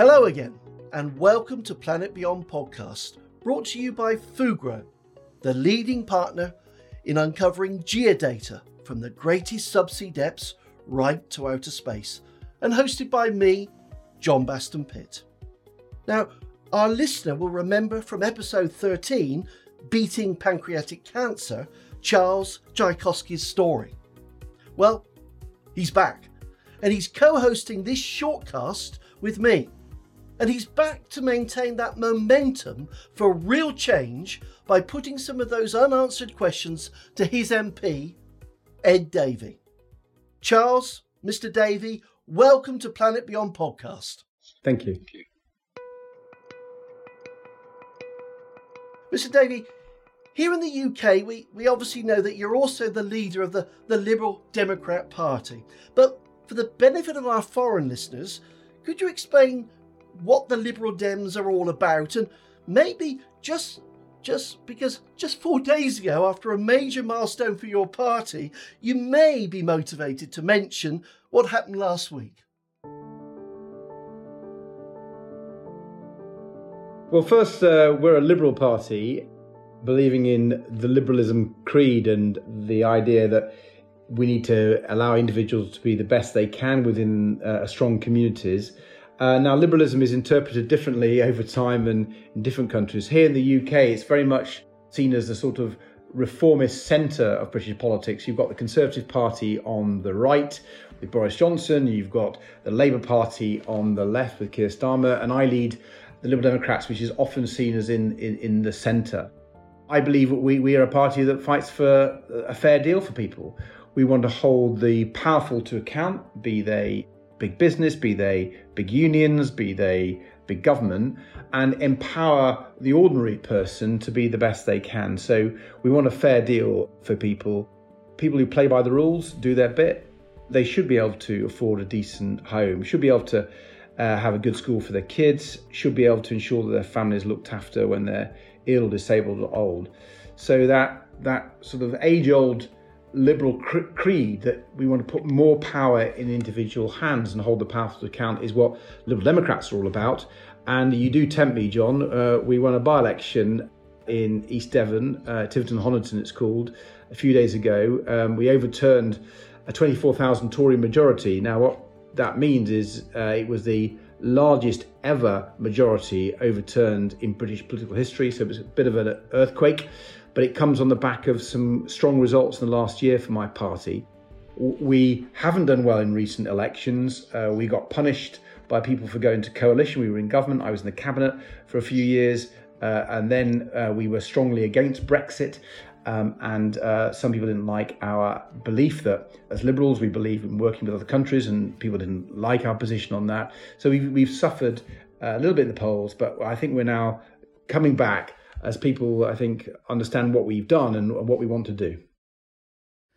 Hello again, and welcome to Planet Beyond podcast, brought to you by Fugro, the leading partner in uncovering geodata from the greatest subsea depths right to outer space, and hosted by me, John Baston Pitt. Now, our listener will remember from episode 13, Beating Pancreatic Cancer, Charles Tchaikovsky's story. Well, he's back, and he's co hosting this shortcast with me. And he's back to maintain that momentum for real change by putting some of those unanswered questions to his MP, Ed Davey. Charles, Mr. Davey, welcome to Planet Beyond podcast. Thank you. Thank you. Mr. Davey, here in the UK, we, we obviously know that you're also the leader of the, the Liberal Democrat Party. But for the benefit of our foreign listeners, could you explain what the Liberal Dems are all about and maybe just just because just four days ago, after a major milestone for your party, you may be motivated to mention what happened last week. Well, first, uh, we're a Liberal Party believing in the liberalism creed and the idea that we need to allow individuals to be the best they can within uh, strong communities. Uh, now, liberalism is interpreted differently over time and in different countries. Here in the UK, it's very much seen as a sort of reformist centre of British politics. You've got the Conservative Party on the right with Boris Johnson, you've got the Labour Party on the left with Keir Starmer, and I lead the Liberal Democrats, which is often seen as in, in, in the centre. I believe we, we are a party that fights for a fair deal for people. We want to hold the powerful to account, be they big business, be they big unions, be they big government, and empower the ordinary person to be the best they can. So we want a fair deal for people. People who play by the rules, do their bit. They should be able to afford a decent home, should be able to uh, have a good school for their kids, should be able to ensure that their family is looked after when they're ill, disabled, or old. So that that sort of age-old liberal creed that we want to put more power in individual hands and hold the power to account is what Liberal Democrats are all about. And you do tempt me, John. Uh, we won a by-election in East Devon, uh, Tiverton Honiton, it's called, a few days ago. Um, we overturned a 24,000 Tory majority. Now, what that means is uh, it was the largest ever majority overturned in British political history. So it was a bit of an earthquake, but it comes on the back of some strong results in the last year for my party. We haven't done well in recent elections. Uh, we got punished by people for going to coalition. We were in government. I was in the cabinet for a few years. Uh, and then uh, we were strongly against Brexit. Um, and uh, some people didn't like our belief that, as liberals, we believe in working with other countries, and people didn't like our position on that. So we've, we've suffered uh, a little bit in the polls, but I think we're now coming back as people, I think, understand what we've done and what we want to do.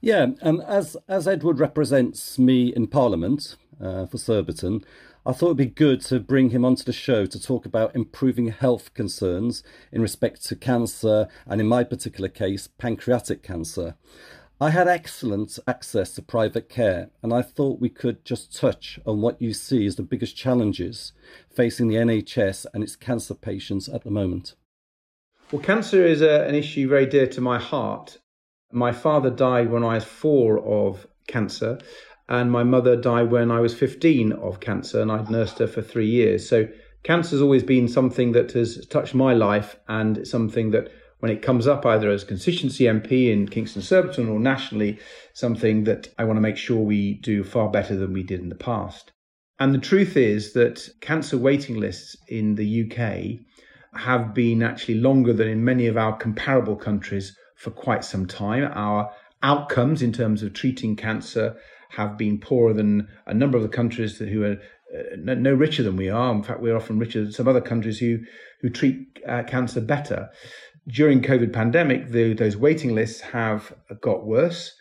Yeah, and as as Edward represents me in Parliament uh, for Surbiton, I thought it'd be good to bring him onto the show to talk about improving health concerns in respect to cancer, and in my particular case, pancreatic cancer. I had excellent access to private care, and I thought we could just touch on what you see as the biggest challenges facing the NHS and its cancer patients at the moment. Well, cancer is a, an issue very dear to my heart. My father died when I was four of cancer, and my mother died when I was 15 of cancer, and I'd nursed her for three years. So, cancer has always been something that has touched my life, and something that, when it comes up either as constituency MP in Kingston Surbiton or nationally, something that I want to make sure we do far better than we did in the past. And the truth is that cancer waiting lists in the UK have been actually longer than in many of our comparable countries for quite some time. Our outcomes in terms of treating cancer have been poorer than a number of the countries who are uh, no, no, richer than we are. In fact, we're often richer than some other countries who who treat uh, cancer better. During COVID pandemic, the, those waiting lists have got worse,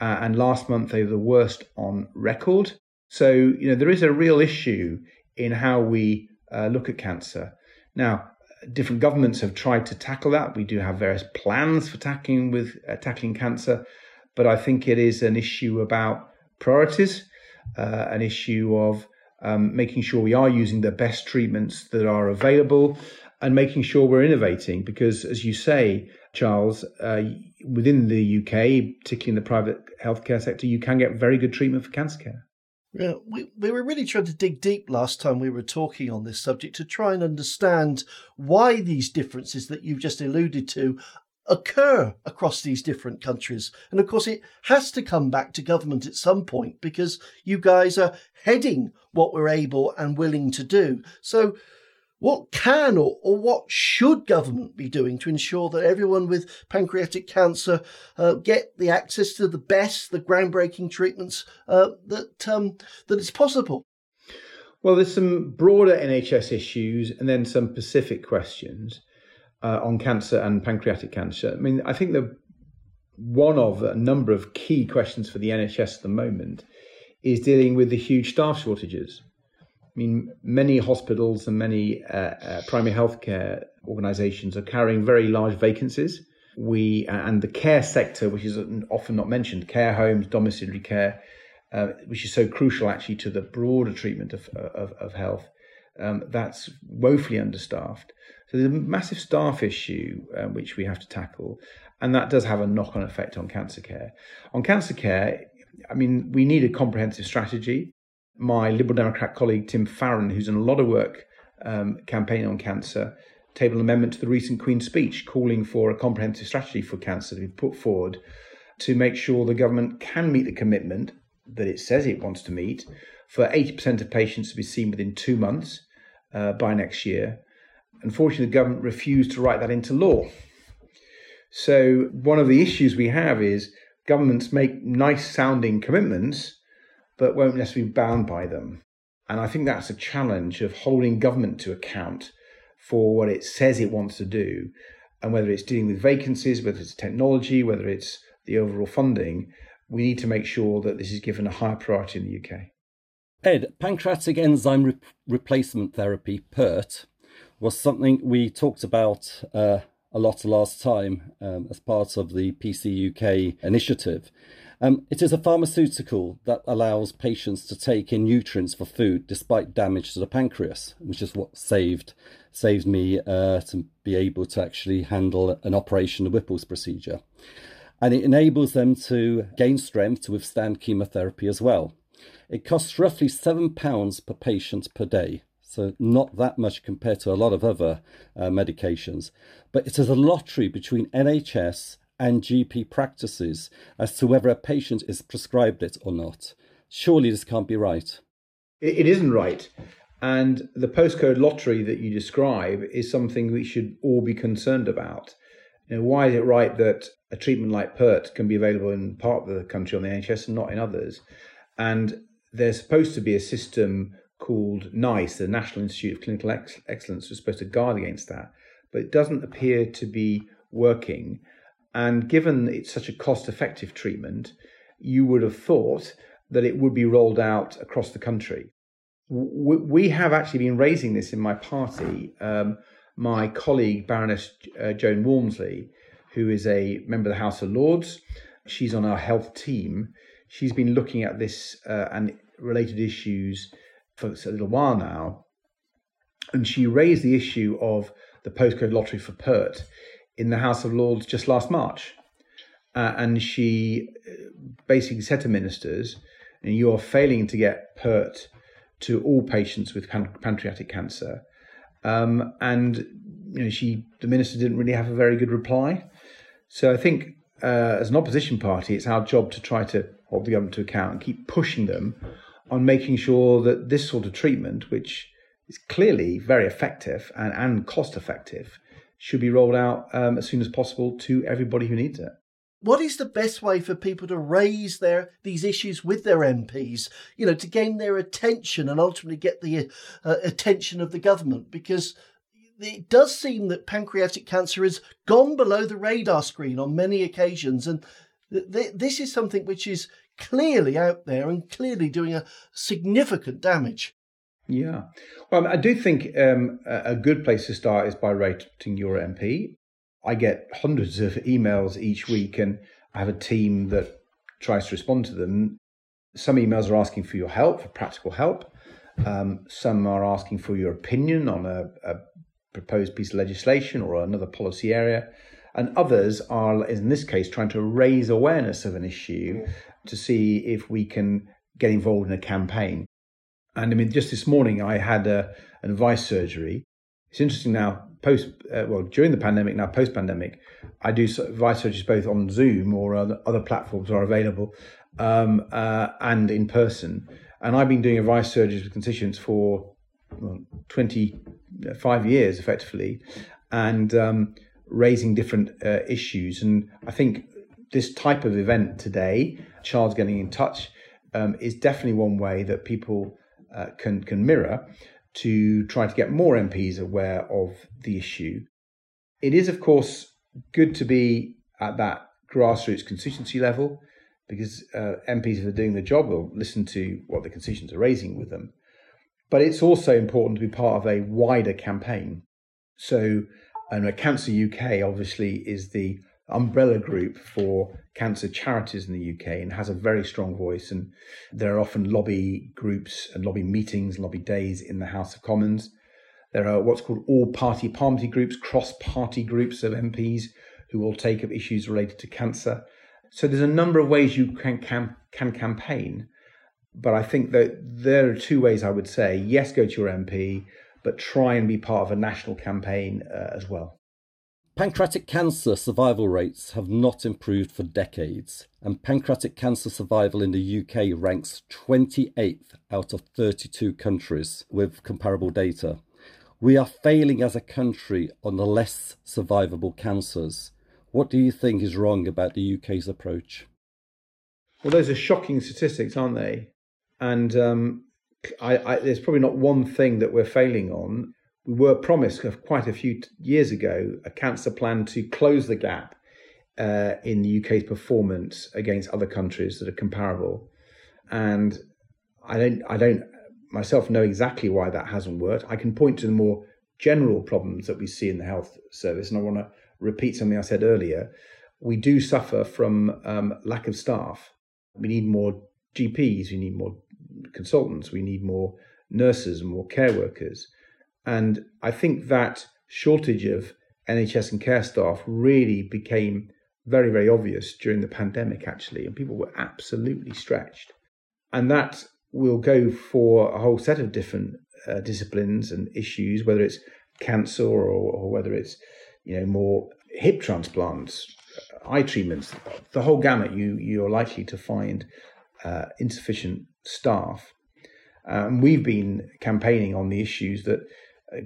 uh, and last month they were the worst on record. So you know there is a real issue in how we uh, look at cancer. Now, different governments have tried to tackle that. We do have various plans for tackling with uh, tackling cancer, but I think it is an issue about priorities, uh, an issue of um, making sure we are using the best treatments that are available, and making sure we're innovating. Because, as you say, Charles, uh, within the UK, particularly in the private healthcare sector, you can get very good treatment for cancer care. Yeah, we, we were really trying to dig deep last time we were talking on this subject to try and understand why these differences that you've just alluded to occur across these different countries. And of course, it has to come back to government at some point because you guys are heading what we're able and willing to do. So, what can or, or what should government be doing to ensure that everyone with pancreatic cancer uh, get the access to the best, the groundbreaking treatments uh, that um, that is possible? Well, there's some broader NHS issues and then some specific questions uh, on cancer and pancreatic cancer. I mean, I think that one of a number of key questions for the NHS at the moment is dealing with the huge staff shortages. I mean, many hospitals and many uh, uh, primary healthcare organisations are carrying very large vacancies. We uh, and the care sector, which is often not mentioned, care homes, domiciliary care, uh, which is so crucial actually to the broader treatment of of, of health, um, that's woefully understaffed. So there's a massive staff issue um, which we have to tackle, and that does have a knock-on effect on cancer care. On cancer care, I mean, we need a comprehensive strategy my Liberal Democrat colleague Tim Farron, who's done a lot of work um, campaigning on cancer, tabled an amendment to the recent Queen's speech calling for a comprehensive strategy for cancer to be put forward to make sure the government can meet the commitment that it says it wants to meet for 80% of patients to be seen within two months uh, by next year. Unfortunately, the government refused to write that into law. So, one of the issues we have is governments make nice sounding commitments but won't necessarily be bound by them. And I think that's a challenge of holding government to account for what it says it wants to do, and whether it's dealing with vacancies, whether it's technology, whether it's the overall funding, we need to make sure that this is given a higher priority in the UK. Ed, pancreatic enzyme re- replacement therapy, PERT, was something we talked about uh, a lot last time um, as part of the PCUK initiative. Um, it is a pharmaceutical that allows patients to take in nutrients for food despite damage to the pancreas, which is what saved saved me uh, to be able to actually handle an operation, the Whipple's procedure. And it enables them to gain strength to withstand chemotherapy as well. It costs roughly £7 per patient per day, so not that much compared to a lot of other uh, medications. But it is a lottery between NHS and GP practices as to whether a patient is prescribed it or not. Surely this can't be right. It isn't right. And the postcode lottery that you describe is something we should all be concerned about. You know, why is it right that a treatment like PERT can be available in part of the country on the NHS and not in others? And there's supposed to be a system called NICE, the National Institute of Clinical Ex- Excellence, was supposed to guard against that. But it doesn't appear to be working. And given it's such a cost effective treatment, you would have thought that it would be rolled out across the country. We have actually been raising this in my party. Um, my colleague, Baroness uh, Joan Walmsley, who is a member of the House of Lords, she's on our health team. She's been looking at this uh, and related issues for a little while now. And she raised the issue of the postcode lottery for PERT in the House of Lords just last March. Uh, and she uh, basically said to ministers, you are failing to get PERT to all patients with pan- pancreatic cancer. Um, and you know, she, the minister didn't really have a very good reply. So I think uh, as an opposition party, it's our job to try to hold the government to account and keep pushing them on making sure that this sort of treatment, which is clearly very effective and, and cost effective, should be rolled out um, as soon as possible to everybody who needs it. What is the best way for people to raise their these issues with their MPs? You know, to gain their attention and ultimately get the uh, attention of the government because it does seem that pancreatic cancer has gone below the radar screen on many occasions, and th- th- this is something which is clearly out there and clearly doing a significant damage. Yeah. Well, I do think um, a good place to start is by rating your MP. I get hundreds of emails each week, and I have a team that tries to respond to them. Some emails are asking for your help, for practical help. Um, some are asking for your opinion on a, a proposed piece of legislation or another policy area. And others are, in this case, trying to raise awareness of an issue to see if we can get involved in a campaign. And I mean, just this morning, I had a, an advice surgery. It's interesting now, post, uh, well, during the pandemic, now post pandemic, I do advice surgeries both on Zoom or other platforms are available um, uh, and in person. And I've been doing advice surgeries with constituents for well, 25 years effectively and um, raising different uh, issues. And I think this type of event today, Charles getting in touch, um, is definitely one way that people uh, can, can mirror to try to get more MPs aware of the issue. It is, of course, good to be at that grassroots constituency level because uh, MPs, if are doing the job, will listen to what the constituents are raising with them. But it's also important to be part of a wider campaign. So, and Cancer UK obviously is the umbrella group for cancer charities in the UK and has a very strong voice. And there are often lobby groups and lobby meetings, lobby days in the House of Commons. There are what's called all party party groups, cross party groups of MPs who will take up issues related to cancer. So there's a number of ways you can, can, can campaign. But I think that there are two ways I would say yes, go to your MP, but try and be part of a national campaign uh, as well. Pancreatic cancer survival rates have not improved for decades, and pancreatic cancer survival in the UK ranks 28th out of 32 countries with comparable data. We are failing as a country on the less survivable cancers. What do you think is wrong about the UK's approach? Well, those are shocking statistics, aren't they? And um, I, I, there's probably not one thing that we're failing on. We were promised quite a few years ago a cancer plan to close the gap uh, in the UK's performance against other countries that are comparable. And I don't, I don't myself know exactly why that hasn't worked. I can point to the more general problems that we see in the health service, and I want to repeat something I said earlier. We do suffer from um, lack of staff. We need more GPs. We need more consultants, we need more nurses and more care workers. And I think that shortage of NHS and care staff really became very, very obvious during the pandemic, actually, and people were absolutely stretched. And that will go for a whole set of different uh, disciplines and issues, whether it's cancer or, or, whether it's you know more hip transplants, eye treatments, the whole gamut. You you're likely to find uh, insufficient staff. Um, we've been campaigning on the issues that,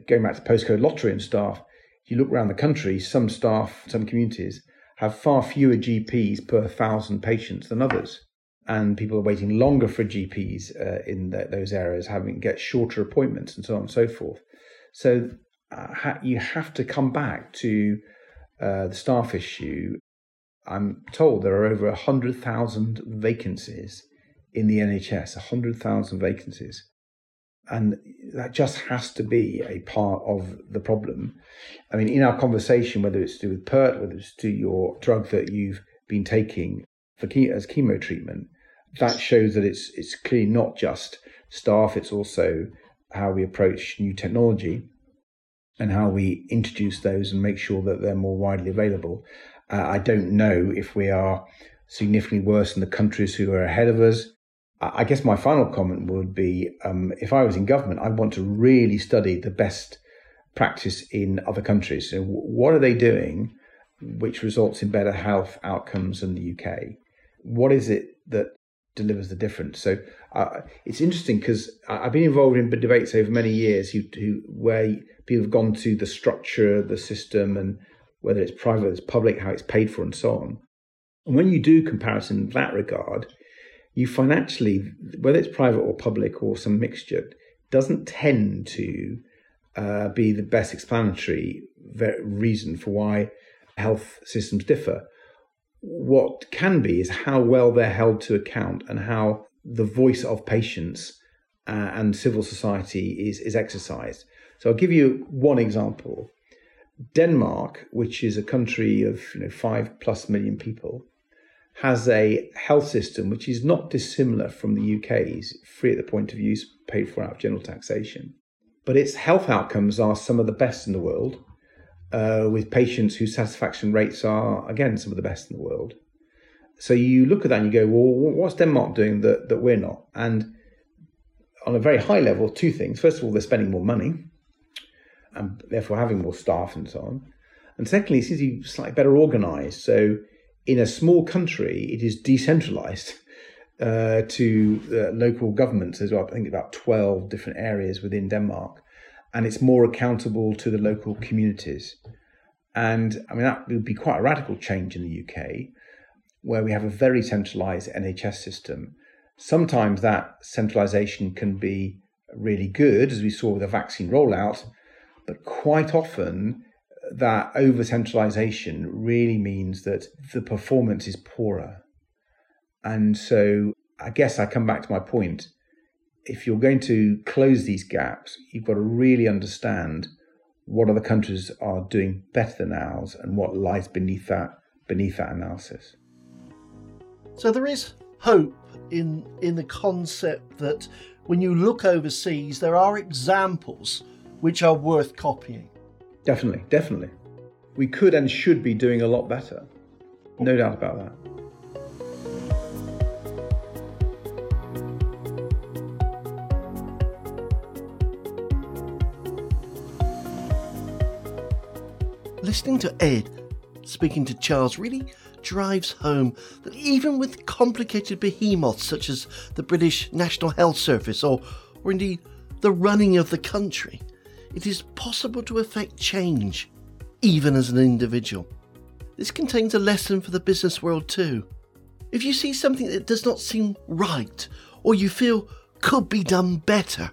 going back to postcode lottery and staff, you look around the country, some staff, some communities have far fewer GPs per thousand patients than others. And people are waiting longer for GPs uh, in the, those areas, having get shorter appointments and so on and so forth. So uh, ha- you have to come back to uh, the staff issue. I'm told there are over 100,000 vacancies in the NHS, 100,000 vacancies. And that just has to be a part of the problem. I mean, in our conversation, whether it's to do with PERT, whether it's to your drug that you've been taking for ke- as chemo treatment, that shows that it's it's clearly not just staff; it's also how we approach new technology and how we introduce those and make sure that they're more widely available. Uh, I don't know if we are significantly worse than the countries who are ahead of us. I guess my final comment would be um, if I was in government, I'd want to really study the best practice in other countries. So, what are they doing which results in better health outcomes in the UK? What is it that delivers the difference? So, uh, it's interesting because I've been involved in debates over many years who, who, where people have gone to the structure, the system, and whether it's private, it's public, how it's paid for, and so on. And when you do comparison in that regard, you financially, whether it's private or public or some mixture, doesn't tend to uh, be the best explanatory reason for why health systems differ. What can be is how well they're held to account and how the voice of patients uh, and civil society is, is exercised. So I'll give you one example. Denmark, which is a country of you know, five plus million people, has a health system which is not dissimilar from the UK's, free at the point of use, paid for out of general taxation. But its health outcomes are some of the best in the world, uh, with patients whose satisfaction rates are, again, some of the best in the world. So you look at that and you go, well, what's Denmark doing that, that we're not? And on a very high level, two things. First of all, they're spending more money and therefore having more staff and so on. And secondly, it seems to be slightly better organized. So in a small country, it is decentralized uh, to uh, local governments. There's, well, I think, about 12 different areas within Denmark. And it's more accountable to the local communities. And I mean, that would be quite a radical change in the UK, where we have a very centralized NHS system. Sometimes that centralization can be really good, as we saw with the vaccine rollout, but quite often that over centralization really means that the performance is poorer. And so I guess I come back to my point. If you're going to close these gaps, you've got to really understand what other countries are doing better than ours and what lies beneath that beneath that analysis. So there is hope in in the concept that when you look overseas there are examples which are worth copying. Definitely, definitely. We could and should be doing a lot better. No doubt about that. Listening to Ed speaking to Charles really drives home that even with complicated behemoths such as the British National Health Service or, or indeed the running of the country, it is possible to effect change, even as an individual. This contains a lesson for the business world too. If you see something that does not seem right, or you feel could be done better,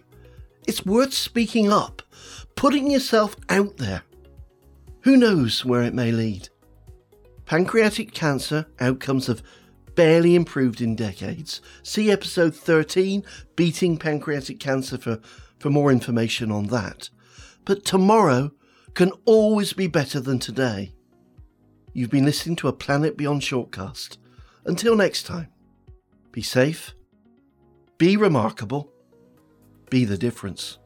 it's worth speaking up, putting yourself out there. Who knows where it may lead? Pancreatic cancer outcomes have barely improved in decades. See episode 13, Beating Pancreatic Cancer, for, for more information on that but tomorrow can always be better than today. You've been listening to a Planet Beyond shortcast. Until next time, be safe, be remarkable, be the difference.